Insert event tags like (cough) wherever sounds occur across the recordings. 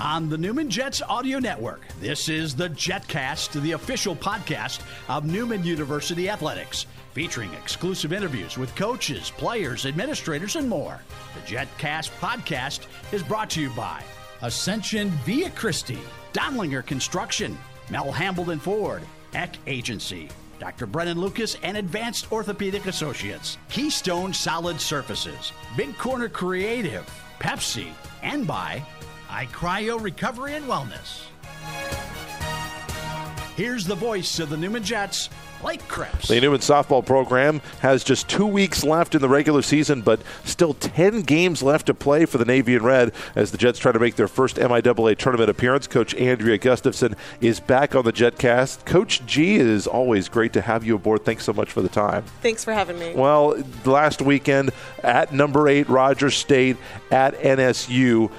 On the Newman Jets Audio Network, this is the JetCast, the official podcast of Newman University Athletics, featuring exclusive interviews with coaches, players, administrators, and more. The JetCast podcast is brought to you by Ascension Via Christi, Dondlinger Construction, Mel Hambelton Ford, Eck Agency, Dr. Brennan Lucas and Advanced Orthopedic Associates, Keystone Solid Surfaces, Big Corner Creative, Pepsi, and by iCryo Recovery and Wellness. Here's the voice of the Newman Jets, Blake Krebs. The Newman softball program has just two weeks left in the regular season, but still 10 games left to play for the Navy and Red as the Jets try to make their first MIAA tournament appearance. Coach Andrea Gustafson is back on the JetCast. Coach G, it is always great to have you aboard. Thanks so much for the time. Thanks for having me. Well, last weekend at number eight, Rogers State at NSU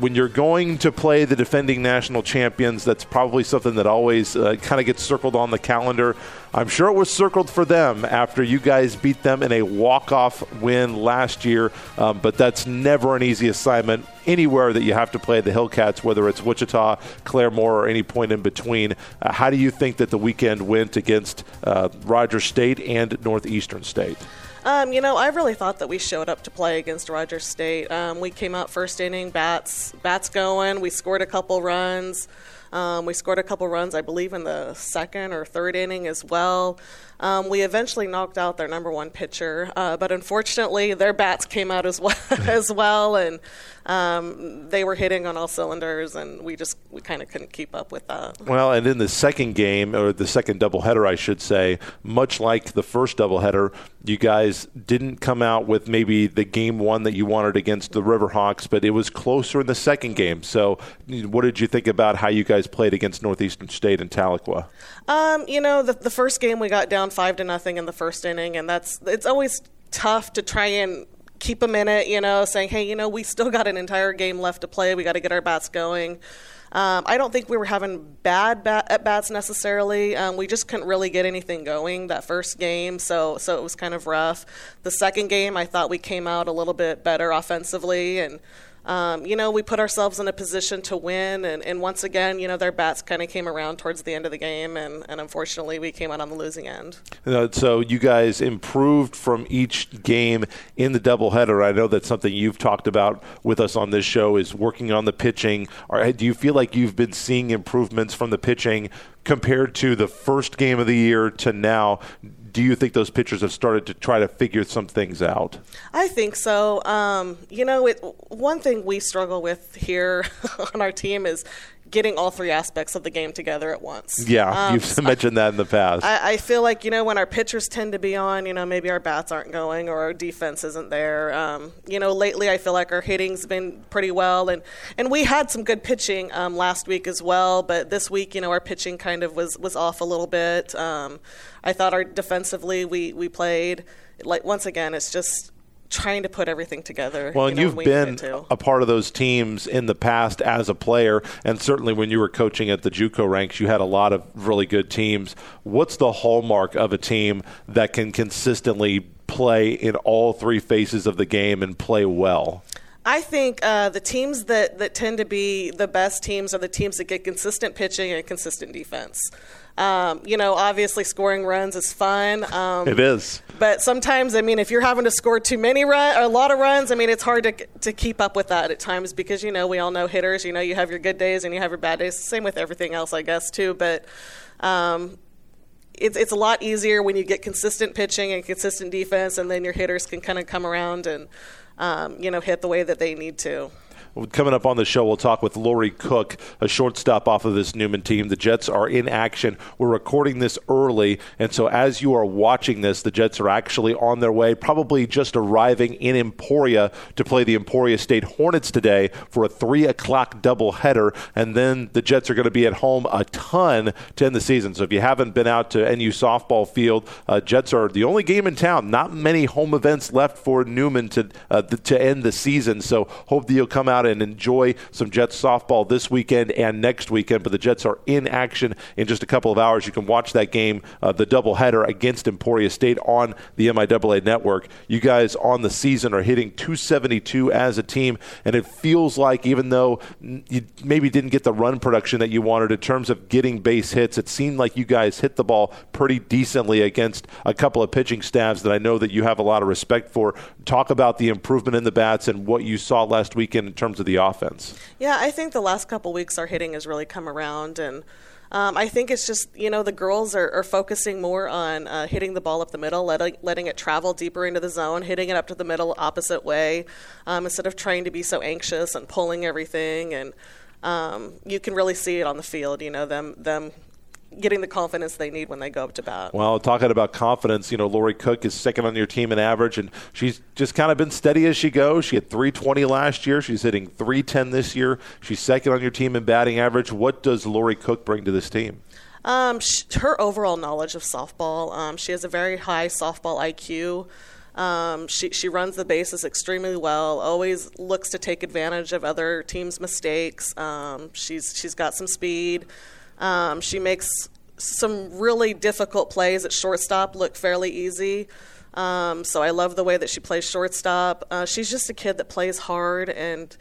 when you're going to play the defending national champions, that's probably something that always uh, kind of gets circled on the calendar. I'm sure it was circled for them after you guys beat them in a walk-off win last year, um, but that's never an easy assignment anywhere that you have to play the Hillcats, whether it's Wichita, Claremore, or any point in between. Uh, how do you think that the weekend went against uh, Rogers State and Northeastern State? Um, you know, I really thought that we showed up to play against Rogers State. Um, we came out first inning, bats, bats going. We scored a couple runs. Um, we scored a couple runs, I believe, in the second or third inning as well. Um, we eventually knocked out their number one pitcher, uh, but unfortunately, their bats came out as (laughs) well, as well, and um, they were hitting on all cylinders, and we just we kind of couldn't keep up with that. Well, and in the second game, or the second doubleheader, I should say, much like the first doubleheader, you guys didn't come out with maybe the game one that you wanted against the Riverhawks, but it was closer in the second game. So, what did you think about how you guys played against Northeastern State and Tahlequah? Um, you know, the, the first game we got down five to nothing in the first inning, and that's it's always tough to try and keep them in it. You know, saying, hey, you know, we still got an entire game left to play. We got to get our bats going. Um, I don't think we were having bad bat- at bats necessarily. Um, we just couldn't really get anything going that first game, so so it was kind of rough. The second game, I thought we came out a little bit better offensively and um, you know, we put ourselves in a position to win. And, and once again, you know, their bats kind of came around towards the end of the game. And, and unfortunately, we came out on the losing end. So you guys improved from each game in the doubleheader. I know that's something you've talked about with us on this show is working on the pitching. Or, do you feel like you've been seeing improvements from the pitching compared to the first game of the year to now? Do you think those pitchers have started to try to figure some things out? I think so. Um, you know, it, one thing we struggle with here (laughs) on our team is getting all three aspects of the game together at once. Yeah, um, you've (laughs) mentioned that in the past. I, I, feel like you know when our pitchers tend to be on, you know maybe our bats aren't going or our defense isn't there. Um, you know, lately I feel like our hitting's been pretty well, and and we had some good pitching um, last week as well, but this week you know our pitching kind of was was off a little bit. I thought our defensively we we played like once again it's just trying to put everything together. Well, and you have been a part of those teams in the past as a player, and certainly when you were coaching at the JUCO ranks, you had a lot of really good teams. What's the hallmark of a team that can consistently play in all three phases of the game and play well? I think uh, the teams that, that tend to be the best teams are the teams that get consistent pitching and consistent defense. Um, you know, obviously scoring runs is fun. Um, it is. But sometimes, I mean, if you're having to score too many run, a lot of runs, I mean, it's hard to to keep up with that at times because you know we all know hitters. You know, you have your good days and you have your bad days. Same with everything else, I guess, too. But um, it's it's a lot easier when you get consistent pitching and consistent defense, and then your hitters can kind of come around and um, you know hit the way that they need to. Coming up on the show, we'll talk with Laurie Cooke, a shortstop off of this Newman team. The Jets are in action. We're recording this early, and so as you are watching this, the Jets are actually on their way, probably just arriving in Emporia to play the Emporia State Hornets today for a 3 o'clock doubleheader. And then the Jets are going to be at home a ton to end the season. So if you haven't been out to NU softball field, uh, Jets are the only game in town. Not many home events left for Newman to, uh, to end the season. So hope that you'll come out and enjoy some Jets softball this weekend and next weekend. But the Jets are in action in just a couple of hours. You can watch that game, uh, the doubleheader against Emporia State on the MIAA network. You guys on the season are hitting 272 as a team, and it feels like even though you maybe didn't get the run production that you wanted in terms of getting base hits, it seemed like you guys hit the ball pretty decently against a couple of pitching staffs that I know that you have a lot of respect for. Talk about the improvement in the bats and what you saw last weekend in terms of the offense. Yeah, I think the last couple weeks our hitting has really come around and. Um, I think it's just you know the girls are, are focusing more on uh, hitting the ball up the middle, letting letting it travel deeper into the zone, hitting it up to the middle opposite way, um, instead of trying to be so anxious and pulling everything. And um, you can really see it on the field. You know them them getting the confidence they need when they go up to bat. Well, talking about confidence, you know, Laurie Cooke is second on your team in average, and she's just kind of been steady as she goes. She had 320 last year. She's hitting 310 this year. She's second on your team in batting average. What does Laurie Cooke bring to this team? Um, sh- her overall knowledge of softball. Um, she has a very high softball IQ. Um, she she runs the bases extremely well. Always looks to take advantage of other teams' mistakes. Um, she's she's got some speed. Um, she makes some really difficult plays at shortstop look fairly easy. Um, so I love the way that she plays shortstop. Uh, she's just a kid that plays hard and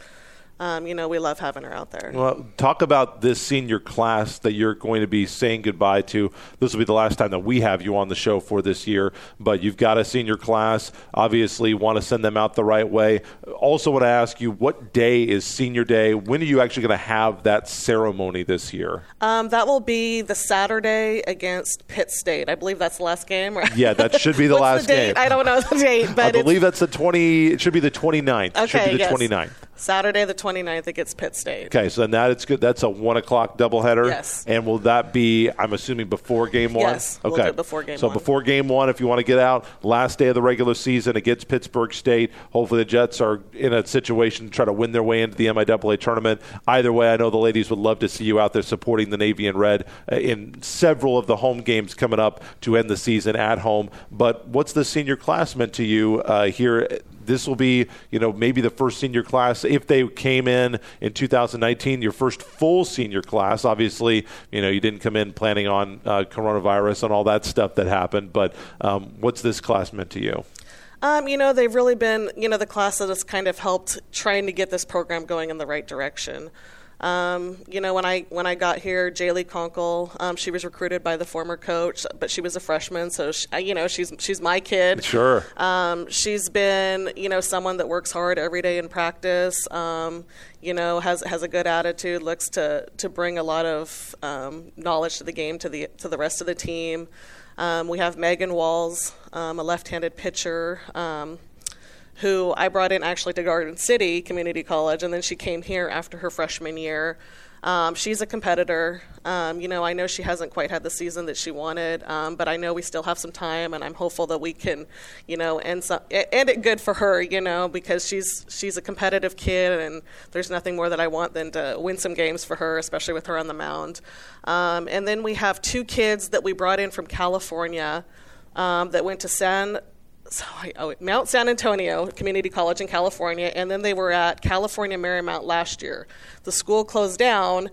um, you know, we love having her out there. Well, talk about this senior class that you're going to be saying goodbye to. This will be the last time that we have you on the show for this year, but you've got a senior class. Obviously, want to send them out the right way. Also, want to ask you what day is senior day? When are you actually going to have that ceremony this year? Um, that will be the Saturday against Pitt State. I believe that's the last game, right? Yeah, that should be (laughs) the last the game. I don't know the date, but I believe that's the 20. It should be the 29th. Okay, should be the yes. 29th. Saturday the 29th against Pitt State. Okay, so then that it's good. That's a one o'clock doubleheader. Yes. And will that be? I'm assuming before game one. Yes. Okay. We'll before game so one. before game one, if you want to get out, last day of the regular season against Pittsburgh State. Hopefully the Jets are in a situation to try to win their way into the MIAA tournament. Either way, I know the ladies would love to see you out there supporting the Navy and Red uh, in several of the home games coming up to end the season at home. But what's the senior class meant to you uh, here? This will be, you know, maybe the first senior class if they came in in 2019, your first full senior class. Obviously, you know, you didn't come in planning on uh, coronavirus and all that stuff that happened. But um, what's this class meant to you? Um, you know, they've really been, you know, the class that has kind of helped trying to get this program going in the right direction. Um, you know, when I when I got here, Jaylee Conkle, um, she was recruited by the former coach, but she was a freshman, so she, you know she's she's my kid. Sure. Um, she's been you know someone that works hard every day in practice. Um, you know, has has a good attitude, looks to to bring a lot of um, knowledge to the game to the to the rest of the team. Um, we have Megan Walls, um, a left-handed pitcher. Who I brought in actually to Garden City Community College, and then she came here after her freshman year. Um, she's a competitor. Um, you know, I know she hasn't quite had the season that she wanted, um, but I know we still have some time, and I'm hopeful that we can, you know, end some, end it good for her. You know, because she's she's a competitive kid, and there's nothing more that I want than to win some games for her, especially with her on the mound. Um, and then we have two kids that we brought in from California um, that went to San so I, oh, Mount San Antonio Community College in California, and then they were at California Marymount last year. The school closed down,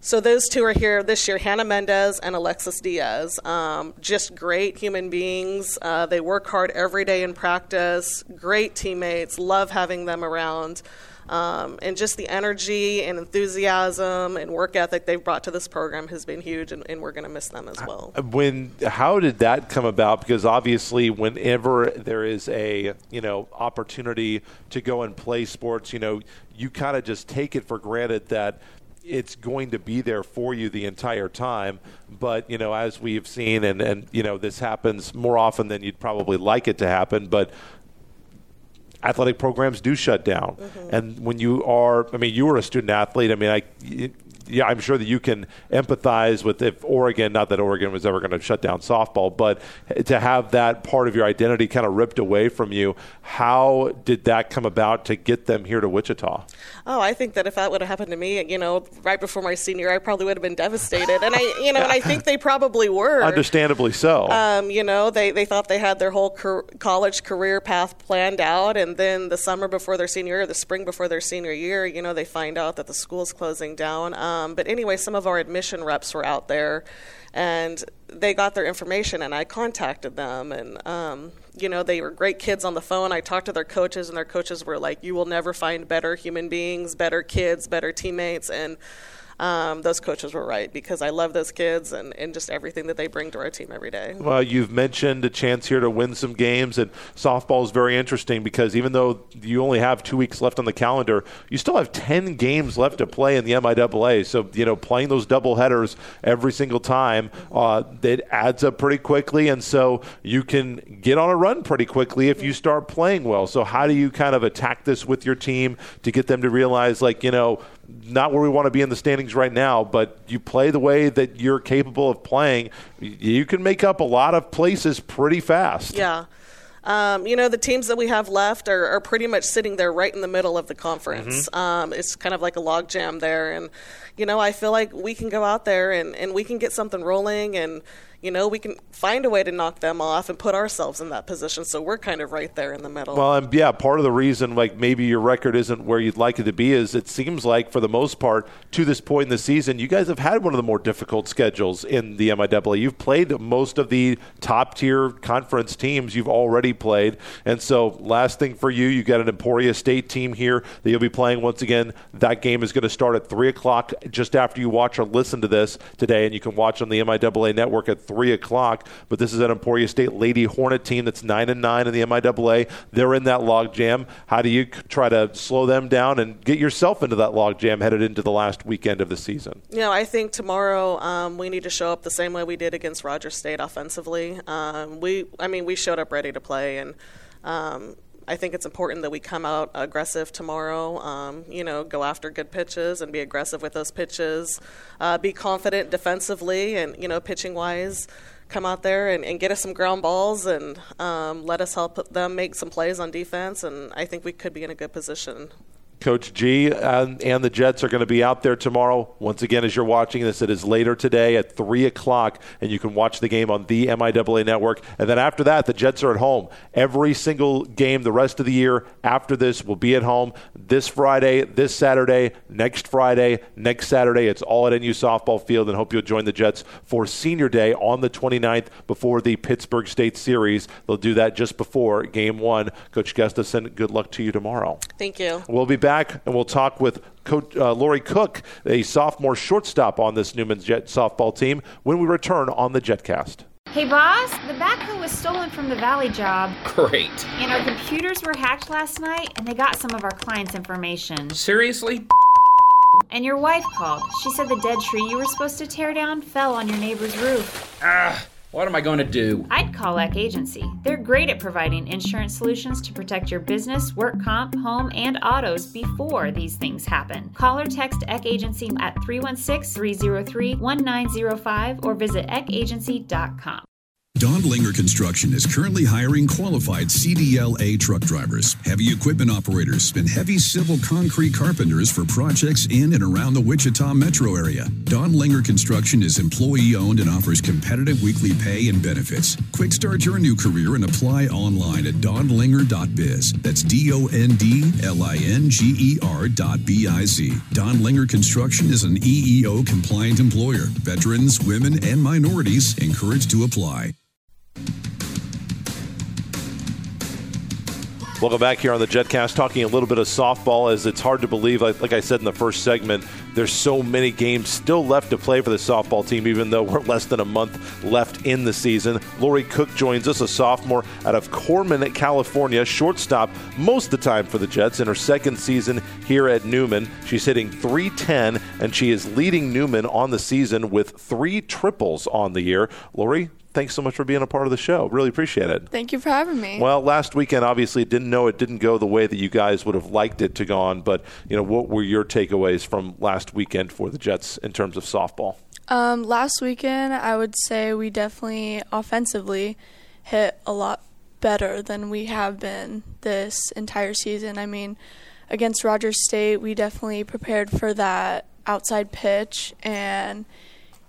so those two are here this year Hannah Mendez and Alexis Diaz. Um, just great human beings. Uh, they work hard every day in practice, great teammates, love having them around. Um, and just the energy and enthusiasm and work ethic they've brought to this program has been huge, and, and we're going to miss them as well. When how did that come about? Because obviously, whenever there is a you know opportunity to go and play sports, you know you kind of just take it for granted that it's going to be there for you the entire time. But you know, as we've seen, and and you know, this happens more often than you'd probably like it to happen. But athletic programs do shut down. Mm-hmm. And when you are, I mean, you were a student athlete. I mean, I yeah, I'm sure that you can empathize with if Oregon, not that Oregon was ever going to shut down softball, but to have that part of your identity kind of ripped away from you, how did that come about to get them here to Wichita? Oh, I think that if that would have happened to me, you know, right before my senior, I probably would have been devastated. And I, you know, and I think they probably were. Understandably so. Um, you know, they, they thought they had their whole college career path planned out, and then the summer before their senior year, the spring before their senior year, you know, they find out that the school's closing down. Um, but anyway, some of our admission reps were out there, and they got their information, and I contacted them, and um, you know, they were great kids on the phone. I talked to their coaches, and their coaches were like, "You will never find better human beings, better kids, better teammates," and um, those coaches were right because I love those kids and, and just everything that they bring to our team every day. Well, you've mentioned a chance here to win some games, and softball is very interesting because even though you only have two weeks left on the calendar, you still have 10 games left to play in the MIAA. So, you know, playing those double headers every single time, uh, it adds up pretty quickly, and so you can get on a run pretty quickly if you start playing well. So, how do you kind of attack this with your team to get them to realize, like, you know, not where we want to be in the standings right now, but you play the way that you're capable of playing, you can make up a lot of places pretty fast. Yeah. Um, you know, the teams that we have left are, are, pretty much sitting there right in the middle of the conference. Mm-hmm. Um, it's kind of like a logjam there. And, you know, I feel like we can go out there and, and we can get something rolling and, you know, we can find a way to knock them off and put ourselves in that position. So we're kind of right there in the middle. Well, and yeah, part of the reason, like maybe your record isn't where you'd like it to be, is it seems like for the most part to this point in the season, you guys have had one of the more difficult schedules in the MIAA. You've played most of the top tier conference teams you've already played, and so last thing for you, you've got an Emporia State team here that you'll be playing once again. That game is going to start at three o'clock just after you watch or listen to this today, and you can watch on the MIAA network at three o'clock. But this is an Emporia State Lady Hornet team that's nine and nine in the MIAA. They're in that log jam. How do you try to slow them down and get yourself into that log jam headed into the last weekend of the season? You know, I think tomorrow um, we need to show up the same way we did against Rogers State offensively. Um, we, I mean, we showed up ready to play and. Um, I think it's important that we come out aggressive tomorrow. Um, you know, go after good pitches and be aggressive with those pitches. Uh, be confident defensively and you know, pitching wise. Come out there and, and get us some ground balls and um, let us help them make some plays on defense. And I think we could be in a good position Coach G and, and, the Jets are going to be out there tomorrow. Once again, as you're watching this, it is later today at 3 o'clock, and you can watch the game on the MIAA network. And then after that, the Jets are at home. Every single game the rest of the year after this will be at home. This Friday, this Saturday, next Friday, next Saturday. It's all at NU Softball Field, and hope you'll join the Jets for Senior Day on the 29th before the Pittsburgh State Series. They'll do that just before Game 1. Coach Gustafson, good luck to you tomorrow. Thank you. We'll be back and we'll talk with Coach uh, Laurie Cooke, a sophomore shortstop on this Newman's Jet softball team, when we return on the JetCast. Hey boss, the backhoe was stolen from the Valley job. Great. And our computers were hacked last night and they got some of our clients' information. Seriously? And your wife called. She said the dead tree you were supposed to tear down fell on your neighbor's roof. Ah. What am I going to do? I'd call Eck Agency. They're great at providing insurance solutions to protect your business, work comp, home, and autos before these things happen. Call or text Eck Agency at 316 303 1905 or visit eckagency.com. Dondlinger Construction is currently hiring qualified CDLA truck drivers, heavy equipment operators, and heavy civil concrete carpenters for projects in and around the Wichita metro area. Dondlinger Construction is employee owned and offers competitive weekly pay and benefits. Quick start your new career and apply online at dondlinger.biz. That's D O N D L I N G E R dot B I Z. Dondlinger Construction is an EEO compliant employer. Veterans, women, and minorities encouraged to apply. Welcome back here on the JetCast, talking a little bit of softball as it's hard to believe, like, like, I said in the first segment, there's so many games still left to play for the softball team, even though we're less than a month left in the season. Laurie Cooke joins us, a sophomore out of Corman, California, shortstop most of the time for the Jets in her second season here at Newman. She's hitting 310, and she is leading Newman on the season with three triples on the year. Laurie, thanks so much for being a part of the show. Really appreciate it. Thank you for having me. Well, last weekend, obviously, didn't know it didn't go the way that you guys would have liked it to go on. But you know, what were your takeaways from last weekend for the Jets in terms of softball? Um, last weekend, I would say we definitely offensively hit a lot better than we have been this entire season. I mean, against Rogers State, we definitely prepared for that outside pitch and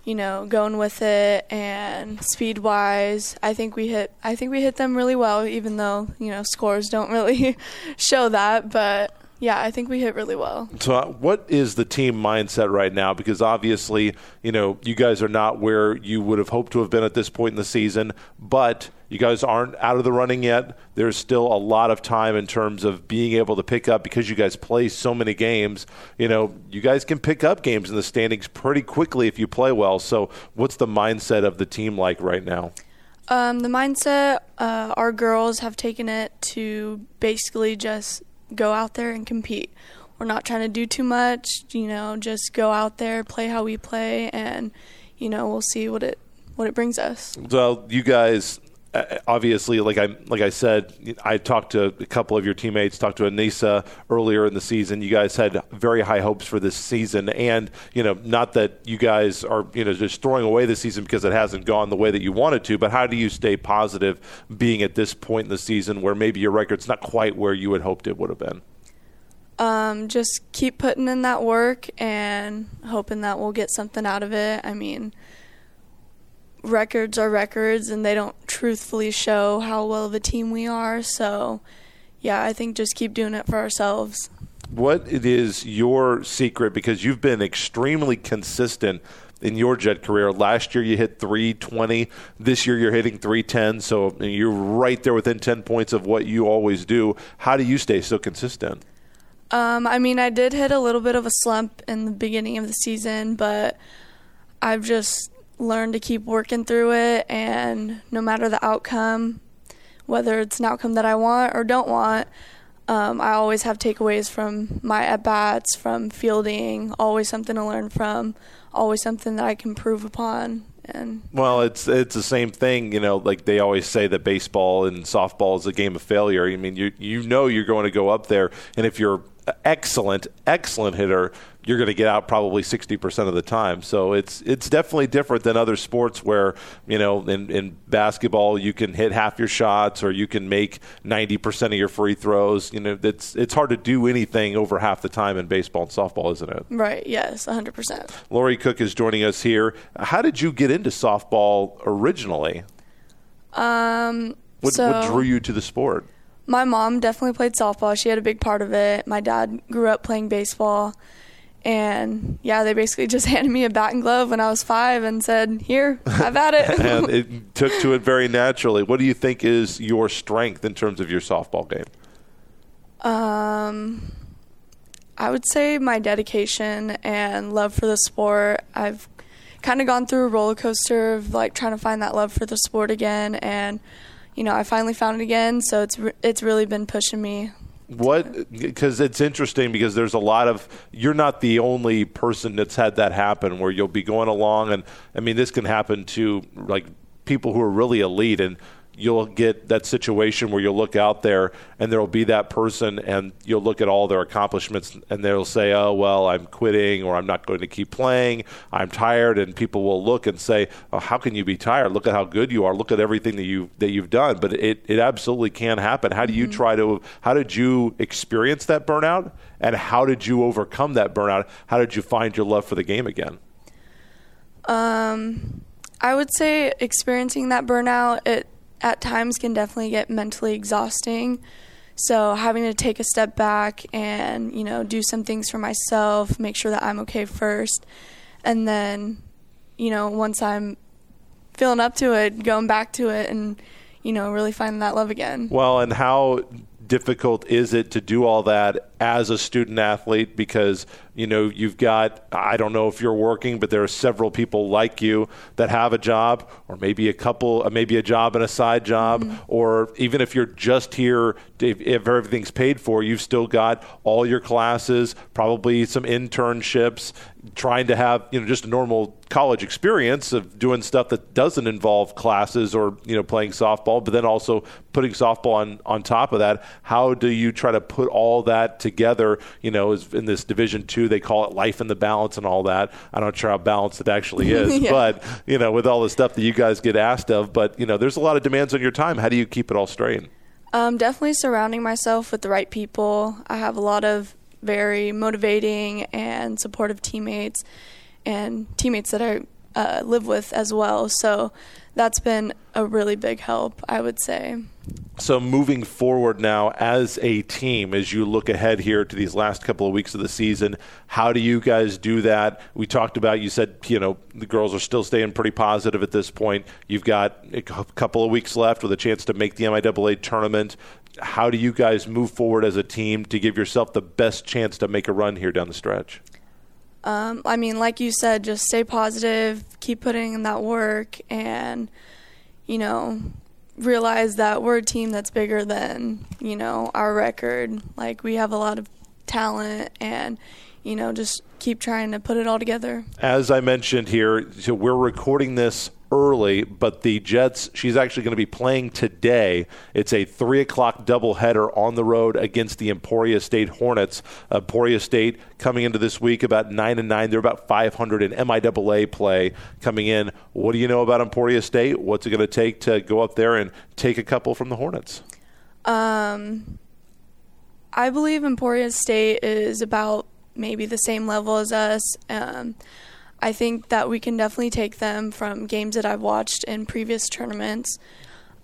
you know going with it and speed wise i think we hit i think we hit them really well even though you know scores don't really (laughs) show that but yeah, I think we hit really well. So, uh, what is the team mindset right now? Because obviously, you know, you guys are not where you would have hoped to have been at this point in the season, but you guys aren't out of the running yet. There's still a lot of time in terms of being able to pick up because you guys play so many games. You know, you guys can pick up games in the standings pretty quickly if you play well. So, what's the mindset of the team like right now? Um, the mindset, uh, our girls have taken it to basically just go out there and compete. We're not trying to do too much, you know, just go out there, play how we play, and you know we'll see what it what it brings us. So you guys obviously, like I like I said, I talked to a couple of your teammates, talked to Anissa earlier in the season. You guys had very high hopes for this season, and you know, not that you guys are you know just throwing away the season because it hasn't gone the way that you wanted to. But how do you stay positive, being at this point in the season where maybe your record's not quite where you had hoped it would have been? Um, just keep putting in that work and hoping that we'll get something out of it. I mean records are records and they don't truthfully show how well of a team we are. So, yeah, I think just keep doing it for ourselves. What is your secret? Because you've been extremely consistent in your jet career. Last year you hit 320. This year you're hitting 310. So you're right there within 10 points of what you always do. How do you stay so consistent? Um, I mean, I did hit a little bit of a slump in the beginning of the season, but I've just learn to keep working through it and no matter the outcome whether it's an outcome that i want or don't want um, i always have takeaways from my at bats from fielding always something to learn from always something that i can improve upon and well it's it's the same thing you know like they always say that baseball and softball is a game of failure. I mean you you know you're going to go up there and if you're excellent excellent hitter you're going to get out probably 60% of the time. So it's it's definitely different than other sports where, you know, in, in basketball you can hit half your shots or you can make 90% of your free throws. You know, it's it's hard to do anything over half the time in baseball and softball, isn't it? Right, yes, 100%. Laurie Cooke is joining us here. How did you get into softball originally? Um, what, so what drew you to the sport? My mom definitely played softball. She had a big part of it. My dad grew up playing baseball. And yeah, they basically just (laughs) handed me a bat and glove when I was five and said, "Here, have at it." (laughs) and it (laughs) took to it very naturally. What do you think is your strength in terms of your softball game? Um, I would say my dedication and love for the sport. I've kind of gone through a roller coaster of like trying to find that love for the sport again, and you know, I finally found it again. So it's re- it's really been pushing me what because it's interesting because there's a lot of you're not the only person that's had that happen where you'll be going along and i mean this can happen to like people who are really elite and you'll get that situation where you'll look out there and there'll be that person and you'll look at all their accomplishments and they'll say, oh, well, I'm quitting or I'm not going to keep playing. I'm tired. And people will look and say, oh, how can you be tired? Look at how good you are. Look at everything that, you, that you've done. But it, it absolutely can happen. How do you mm-hmm. try to, how did you experience that burnout? And how did you overcome that burnout? How did you find your love for the game again? Um, I would say experiencing that burnout, it at times can definitely get mentally exhausting. So having to take a step back and, you know, do some things for myself, make sure that I'm okay first. And then, you know, once I'm feeling up to it, going back to it and, you know, really finding that love again. Well, and how difficult is it to do all that as a student athlete because you know you've got I don't know if you're working but there are several people like you that have a job or maybe a couple uh, maybe a job and a side job mm-hmm. or even if you're just here if, if everything's paid for, you've still got all your classes, probably some internships, trying to have you know just a normal college experience of doing stuff that doesn't involve classes or you know playing softball, but then also putting softball on on top of that. How do you try to put all that together? You know, is in this Division two, they call it life in the balance and all that. I'm not sure how balanced it actually (laughs) is, yeah. but you know, with all the stuff that you guys get asked of, but you know, there's a lot of demands on your time. How do you keep it all straight? Um, definitely surrounding myself with the right people. I have a lot of very motivating and supportive teammates and teammates that I uh, live with as well. So that's been a really big help, I would say. So, moving forward now as a team, as you look ahead here to these last couple of weeks of the season, how do you guys do that? We talked about, you said, you know, the girls are still staying pretty positive at this point. You've got a couple of weeks left with a chance to make the MIAA tournament. How do you guys move forward as a team to give yourself the best chance to make a run here down the stretch? Um, I mean, like you said, just stay positive, keep putting in that work, and, you know, realize that we're a team that's bigger than, you know, our record. Like, we have a lot of talent, and, you know, just keep trying to put it all together. As I mentioned here, so we're recording this early, but the Jets, she's actually going to be playing today. It's a 3 o'clock doubleheader on the road against the Emporia State Hornets. Emporia State coming into this week about 9 and 9. They're about 500 in MIAA play coming in. What do you know about Emporia State? What's it going to take to go up there and take a couple from the Hornets? Um, I believe Emporia State is about maybe the same level as us. Um, I think that we can definitely take them from games that I've watched in previous tournaments.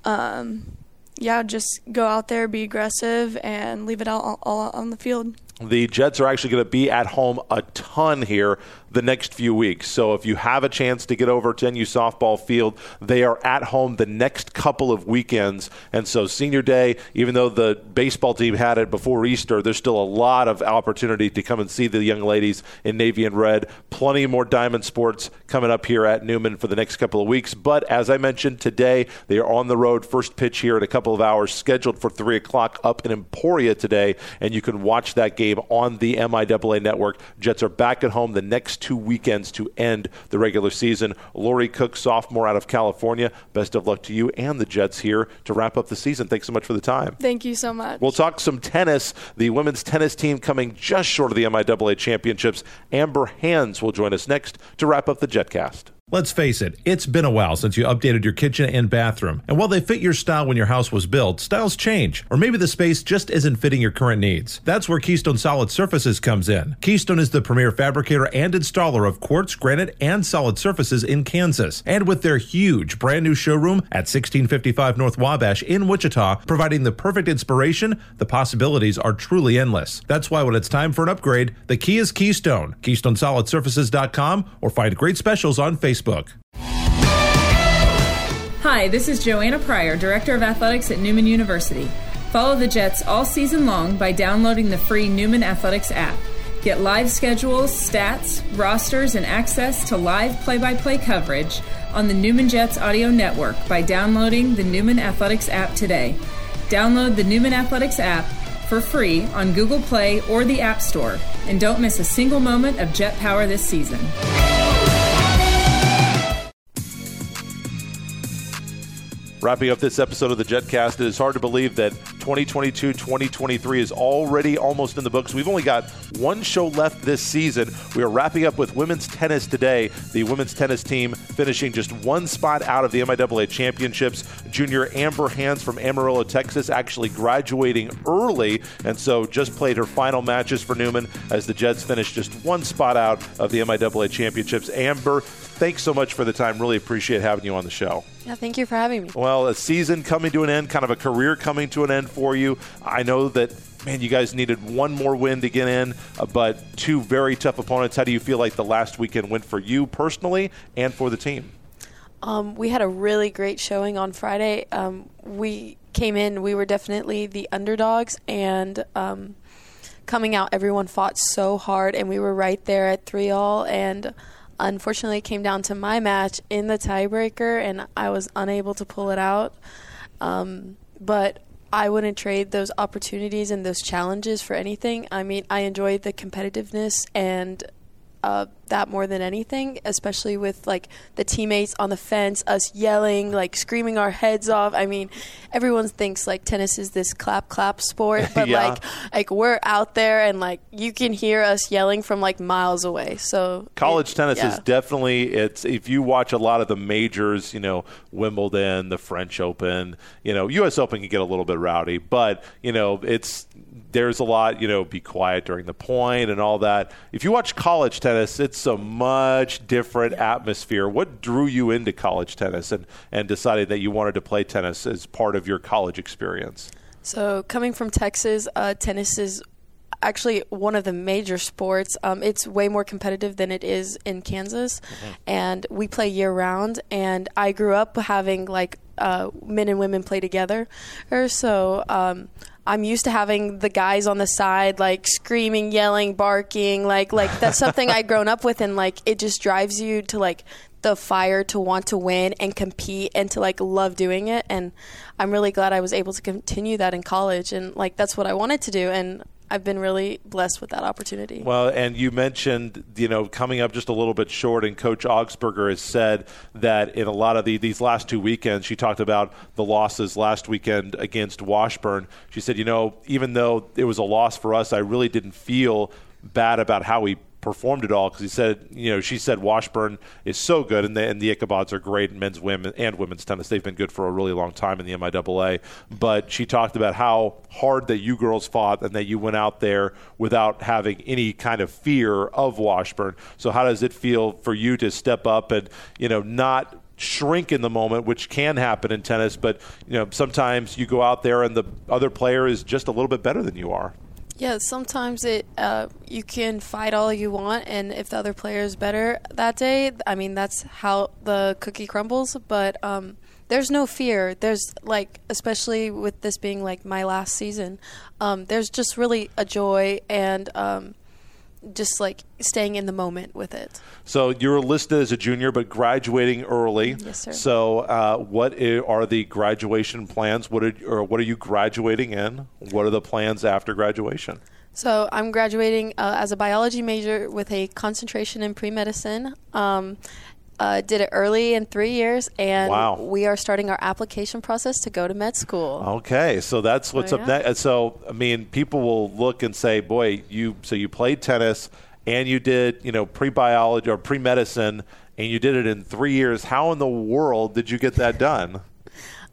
Um, yeah, just go out there, be aggressive, and leave it all, all on the field. The Jets are actually going to be at home a ton here the next few weeks. So if you have a chance to get over to NU softball field, they are at home the next couple of weekends. And so senior day, even though the baseball team had it before Easter, there's still a lot of opportunity to come and see the young ladies in navy and red. Plenty more diamond sports coming up here at Newman for the next couple of weeks. But as I mentioned today, they are on the road. First pitch here in a couple of hours, scheduled for three o'clock up in Emporia today, and you can watch that game on the MIAA network. Jets are back at home the next two weekends to end the regular season. Laurie Cooke, sophomore out of California, best of luck to you and the Jets here to wrap up the season. Thanks so much for the time. Thank you so much. We'll talk some tennis. The women's tennis team coming just short of the MIAA championships. Amber Hands will join us next to wrap up the JetCast. Let's face it, it's been a while since you updated your kitchen and bathroom. And while they fit your style when your house was built, styles change, or maybe the space just isn't fitting your current needs. That's where Keystone Solid Surfaces comes in. Keystone is the premier fabricator and installer of quartz, granite, and solid surfaces in Kansas. And with their huge brand new showroom at 1655 North Wabash in Wichita, providing the perfect inspiration, the possibilities are truly endless. That's why when it's time for an upgrade, the key is Keystone. KeystoneSolidSurfaces.com or find great specials on Facebook. Facebook. Hi, this is Joanna Pryor, Director of Athletics at Newman University. Follow the Jets all season long by downloading the free Newman Athletics app. Get live schedules, stats, rosters, and access to live play by play coverage on the Newman Jets audio network by downloading the Newman Athletics app today. Download the Newman Athletics app for free on Google Play or the App Store, and don't miss a single moment of Jet Power this season. Wrapping up this episode of the JetCast, it is hard to believe that 2022 2023 is already almost in the books. We've only got one show left this season. We are wrapping up with women's tennis today. The women's tennis team finishing just one spot out of the MIAA championships. Junior Amber Hands from Amarillo, Texas, actually graduating early, and so just played her final matches for Newman as the Jets finished just one spot out of the MIAA championships. Amber, thanks so much for the time. Really appreciate having you on the show. Yeah, thank you for having me. Well, a season coming to an end, kind of a career coming to an end for you. I know that, man, you guys needed one more win to get in, uh, but two very tough opponents. How do you feel like the last weekend went for you personally and for the team? Um, we had a really great showing on Friday. Um, we came in, we were definitely the underdogs, and um, coming out, everyone fought so hard, and we were right there at three all. And Unfortunately, it came down to my match in the tiebreaker, and I was unable to pull it out. Um, but I wouldn't trade those opportunities and those challenges for anything. I mean, I enjoy the competitiveness and uh, that more than anything, especially with like the teammates on the fence, us yelling, like screaming our heads off. I mean, everyone thinks like tennis is this clap clap sport, (laughs) but Yeah. like like we're out there and like you can hear us yelling from like miles away. So College it- tennis yeah. is definitely it's if you watch a lot of the majors, you know, Wimbledon, the French Open, you know, US Open can get a little bit rowdy, but you know, it's there's a lot, you know, be quiet during the point and all that. If you watch college tennis, it's a much different atmosphere. What drew you into college tennis and and decided that you wanted to play tennis as part of your college experience? So coming from Texas, uh, tennis is actually one of the major sports. Um, it's way more competitive than it is in Kansas, and we play year round. And I grew up having like uh, men and women play together, or so. Um, I'm used to having the guys on the side, like screaming, yelling, barking, like like that's something I'd grown up with, and like it just drives you to like the fire to want to win and compete and to like love doing it and i'm really glad i was able to continue that in college and like that's what i wanted to do and i've been really blessed with that opportunity Well, and you mentioned, you know, coming up just a little bit short, and Coach Augsburger has said that in a lot of the, these last two weekends, she talked about the losses last weekend against Washburn. She said, you know, even though it was a loss for us, I really didn't feel bad about how we performed it all because he said, you know, she said Washburn is so good and the, and the Ichabods are great in men's, women, and women's tennis. They've been good for a really long time in the MIAA. But she talked about how hard that you girls fought and that you went out there without having any kind of fear of Washburn. So how does it feel for you to step up and, you know, not shrink in the moment, which can happen in tennis, but you know sometimes you go out there and the other player is just a little bit better than you are. Yeah sometimes it uh, you can fight all you want and if the other player is better that day i mean that's how the cookie crumbles but um, there's no fear. There's like especially with this being like my last season um, there's just really a joy and um, just like staying in the moment with it So you're listed as a junior, but graduating early. Yes, sir. So uh, what are the graduation plans? What are, or what are you graduating in? What are the plans after graduation? So I'm graduating uh, as a biology major with a concentration in pre-medicine. Um, uh, did it early in three years, and Wow. we are starting our application process to go to med school. Okay, so that's what's Oh, up next. So I mean, people will look and say, "Boy, you so you played tennis and you did you know pre-biology or pre-medicine and you did it in three years. How in the world did you get that done?" (laughs)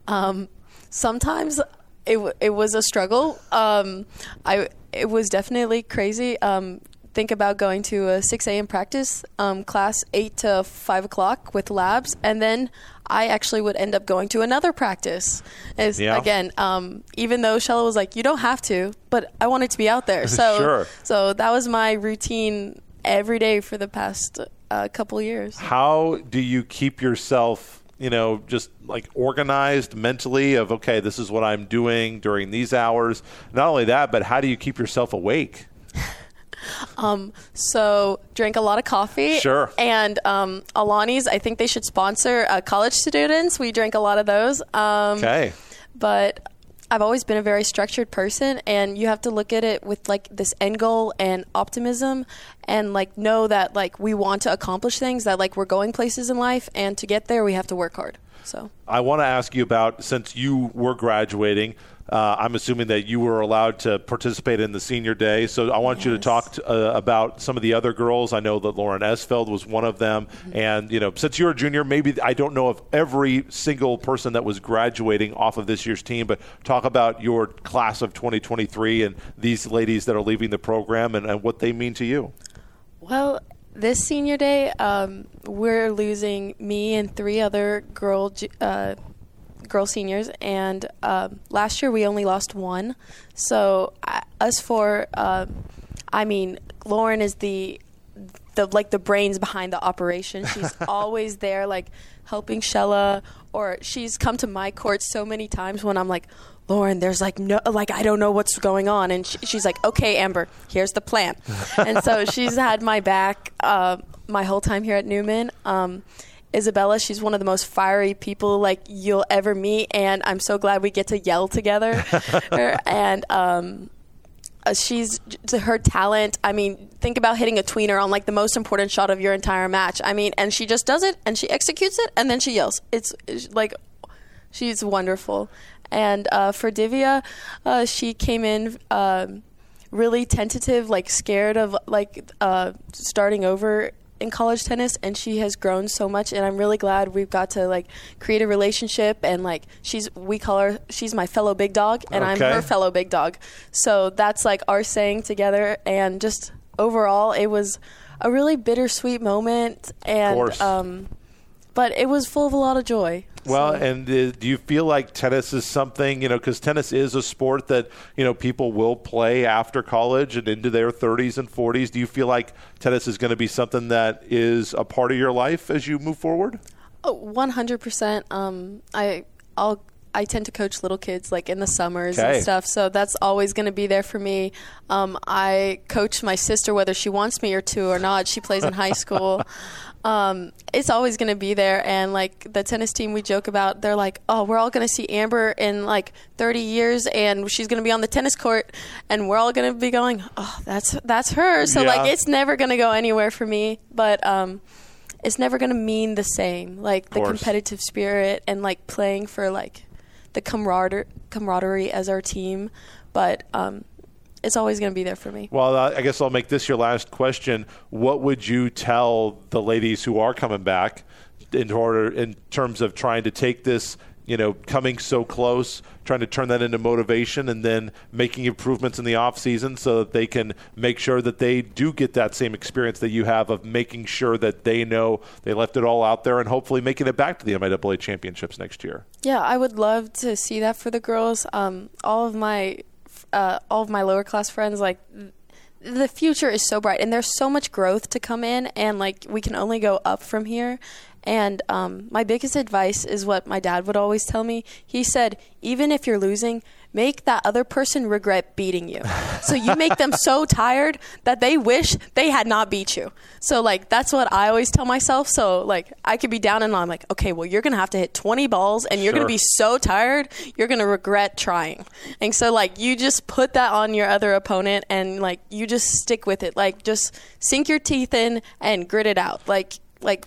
Um, sometimes it it was a struggle. Um, I it was definitely crazy. Um, think about going to a 6 a.m. practice um, class 8 to 5 o'clock with labs and then i actually would end up going to another practice is Yeah. again um, even though shella was like you don't have to but i wanted to be out there (laughs) so Sure. so that was my routine every day for the past uh, couple years How do you keep yourself, you know, just like organized mentally of okay, this is what I'm doing during these hours. Not only that, but how do you keep yourself awake? Um, so drank a lot of coffee. Sure. And um, Alani's, I think they should sponsor uh, college students. We drank a lot of those. Um, Okay. But I've always been a very structured person, and you have to look at it with like this end goal and optimism, and like know that like we want to accomplish things, that like we're going places in life, and to get there we have to work hard. So. I want to ask you about since you were graduating. Uh, I'm assuming that you were allowed to participate in the senior day. So I want you to talk to, uh, about some of the other girls. I know that Lauren Esfeld was one of them. And, you know, since you're a junior, maybe I don't know of every single person that was graduating off of this year's team, but talk about your class of 2023 and these ladies that are leaving the program and, and what they mean to you. Well, this senior day, um, we're losing me and three other girl uh, girl seniors, and um, last year we only lost one. So uh, us four, um I mean, Lauren is the the like the brains behind the operation. She's (laughs) always there, like helping Shella, or she's come to my court so many times when I'm like. Lauren, there's like no, like I don't know what's going on, and sh- she's like, "Okay, Amber, here's the plan." (laughs) and so she's had my back uh, my whole time here at Newman. Um, Isabella. She's one of the most fiery people like you'll ever meet, and I'm so glad we get to yell together. (laughs) and um, uh, she's her talent. I mean, think about hitting a tweener on like the most important shot of your entire match. I mean, and she just does it and she executes it and then she yells. It's, it's like she's wonderful. And uh, for Divya, uh, she came in. Um, really tentative, like scared of like uh, starting over in college tennis and she has grown so much and I'm really glad we've got to like create a relationship and like she's we call her she's my fellow big dog and Okay. I'm her fellow big dog. So that's like our saying together and just overall it was a really bittersweet moment and course. um but it was full of a lot of joy. Well, and uh, do you feel like tennis is something, you know, because tennis is a sport that, you know, people will play after college and into their 30s and 40s. Do you feel like tennis is going to be something that is a part of your life as you move forward? Oh, One hundred percent. Um, I I'll I tend to coach little kids like in the summers Okay. and stuff, so that's always going to be there for me. Um, I coach my sister whether she wants me or to or not. She plays in high school. (laughs) Um, it's always going to be there, and like the tennis team, we joke about. They're like, "Oh, we're all going to see Amber in like 30 years, and she's going to be on the tennis court, and we're all going to be going, oh, that's that's her." So Yeah. like, it's never going to go anywhere for me, but um, it's never going to mean the same. Like the competitive spirit and like playing for like the camaraderie, camaraderie as our team, but um, it's always going to be there for me. Well, I guess I'll make this your last question. What would you tell the ladies who are coming back in order in terms of trying to take this, you know, coming so close, trying to turn that into motivation and then making improvements in the off season so that they can make sure that they do get that same experience that you have of making sure that they know they left it all out there and hopefully making it back to the MIAA championships next year. Yeah, I would love to see that for the girls. Um, all of my uh, all of my lower class friends like the future is so bright and there's so much growth to come in and like we can only go up from here. And um, my biggest advice is what my dad would always tell me. He said even if you're losing make that other person regret beating you. So you make them so (laughs) tired that they wish they had not beat you. So like that's what i always tell myself. So like i could be down and i'm like okay well you're gonna have to hit 20 balls and you're Sure. gonna be so tired you're gonna regret trying. And so like you just put that on your other opponent and like you just stick with it. Like just sink your teeth in and grit it out. Like like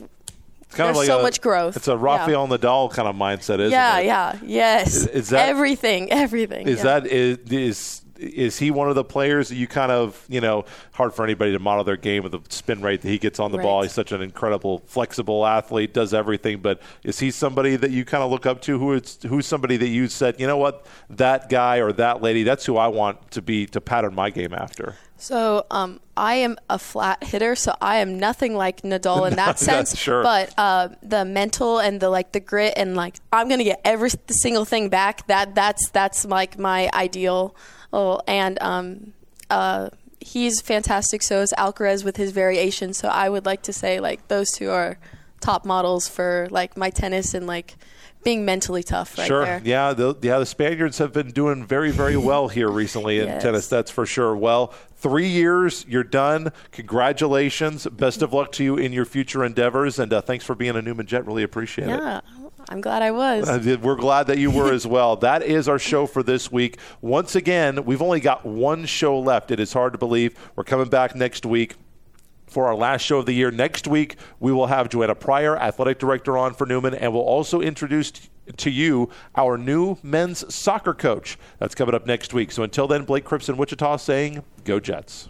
kind There's of like so a- much growth. It's a Yeah. Rafael Nadal kind of mindset, isn't yeah it? Yeah, yeah yes Is- is that- everything everything Is yeah. that is is is he one of the players that you kind of you know hard for anybody to model their game with the spin rate that he gets on the ball? He's such an incredible, flexible athlete, does everything. But is he somebody that you kind of look up to? Who is who's somebody that you said, you know what, that guy or that lady, that's who I want to be to pattern my game after. So um, I am a flat hitter, so I am nothing like Nadal in that (laughs) sense. sure. But uh, the mental and the like, the grit and like, I'm gonna get every single thing back. That that's that's like my ideal. Oh, and um, uh, he's fantastic. So is Alcaraz with his variations. So I would like to say like those two are top models for like my tennis and like being mentally tough right sure. there. Yeah, the, yeah, the Spaniards have been doing very, very well here recently in Yes. tennis, that's for sure. Well, three years, you're done. Congratulations. Best of luck to you in your future endeavors. And uh, thanks for being a Newman Jet. Really appreciate it. I'm glad I was. Uh, We're glad that you were as (laughs) well. That is our show for this week. Once again, we've only got one show left. It is hard to believe. We're coming back next week for our last show of the year. Next week, we will have Joanna Pryor, athletic director, on for Newman, and we'll also introduce to you our new men's soccer coach. That's coming up next week. So until then, Blake Cripps in Wichita saying, Go Jets.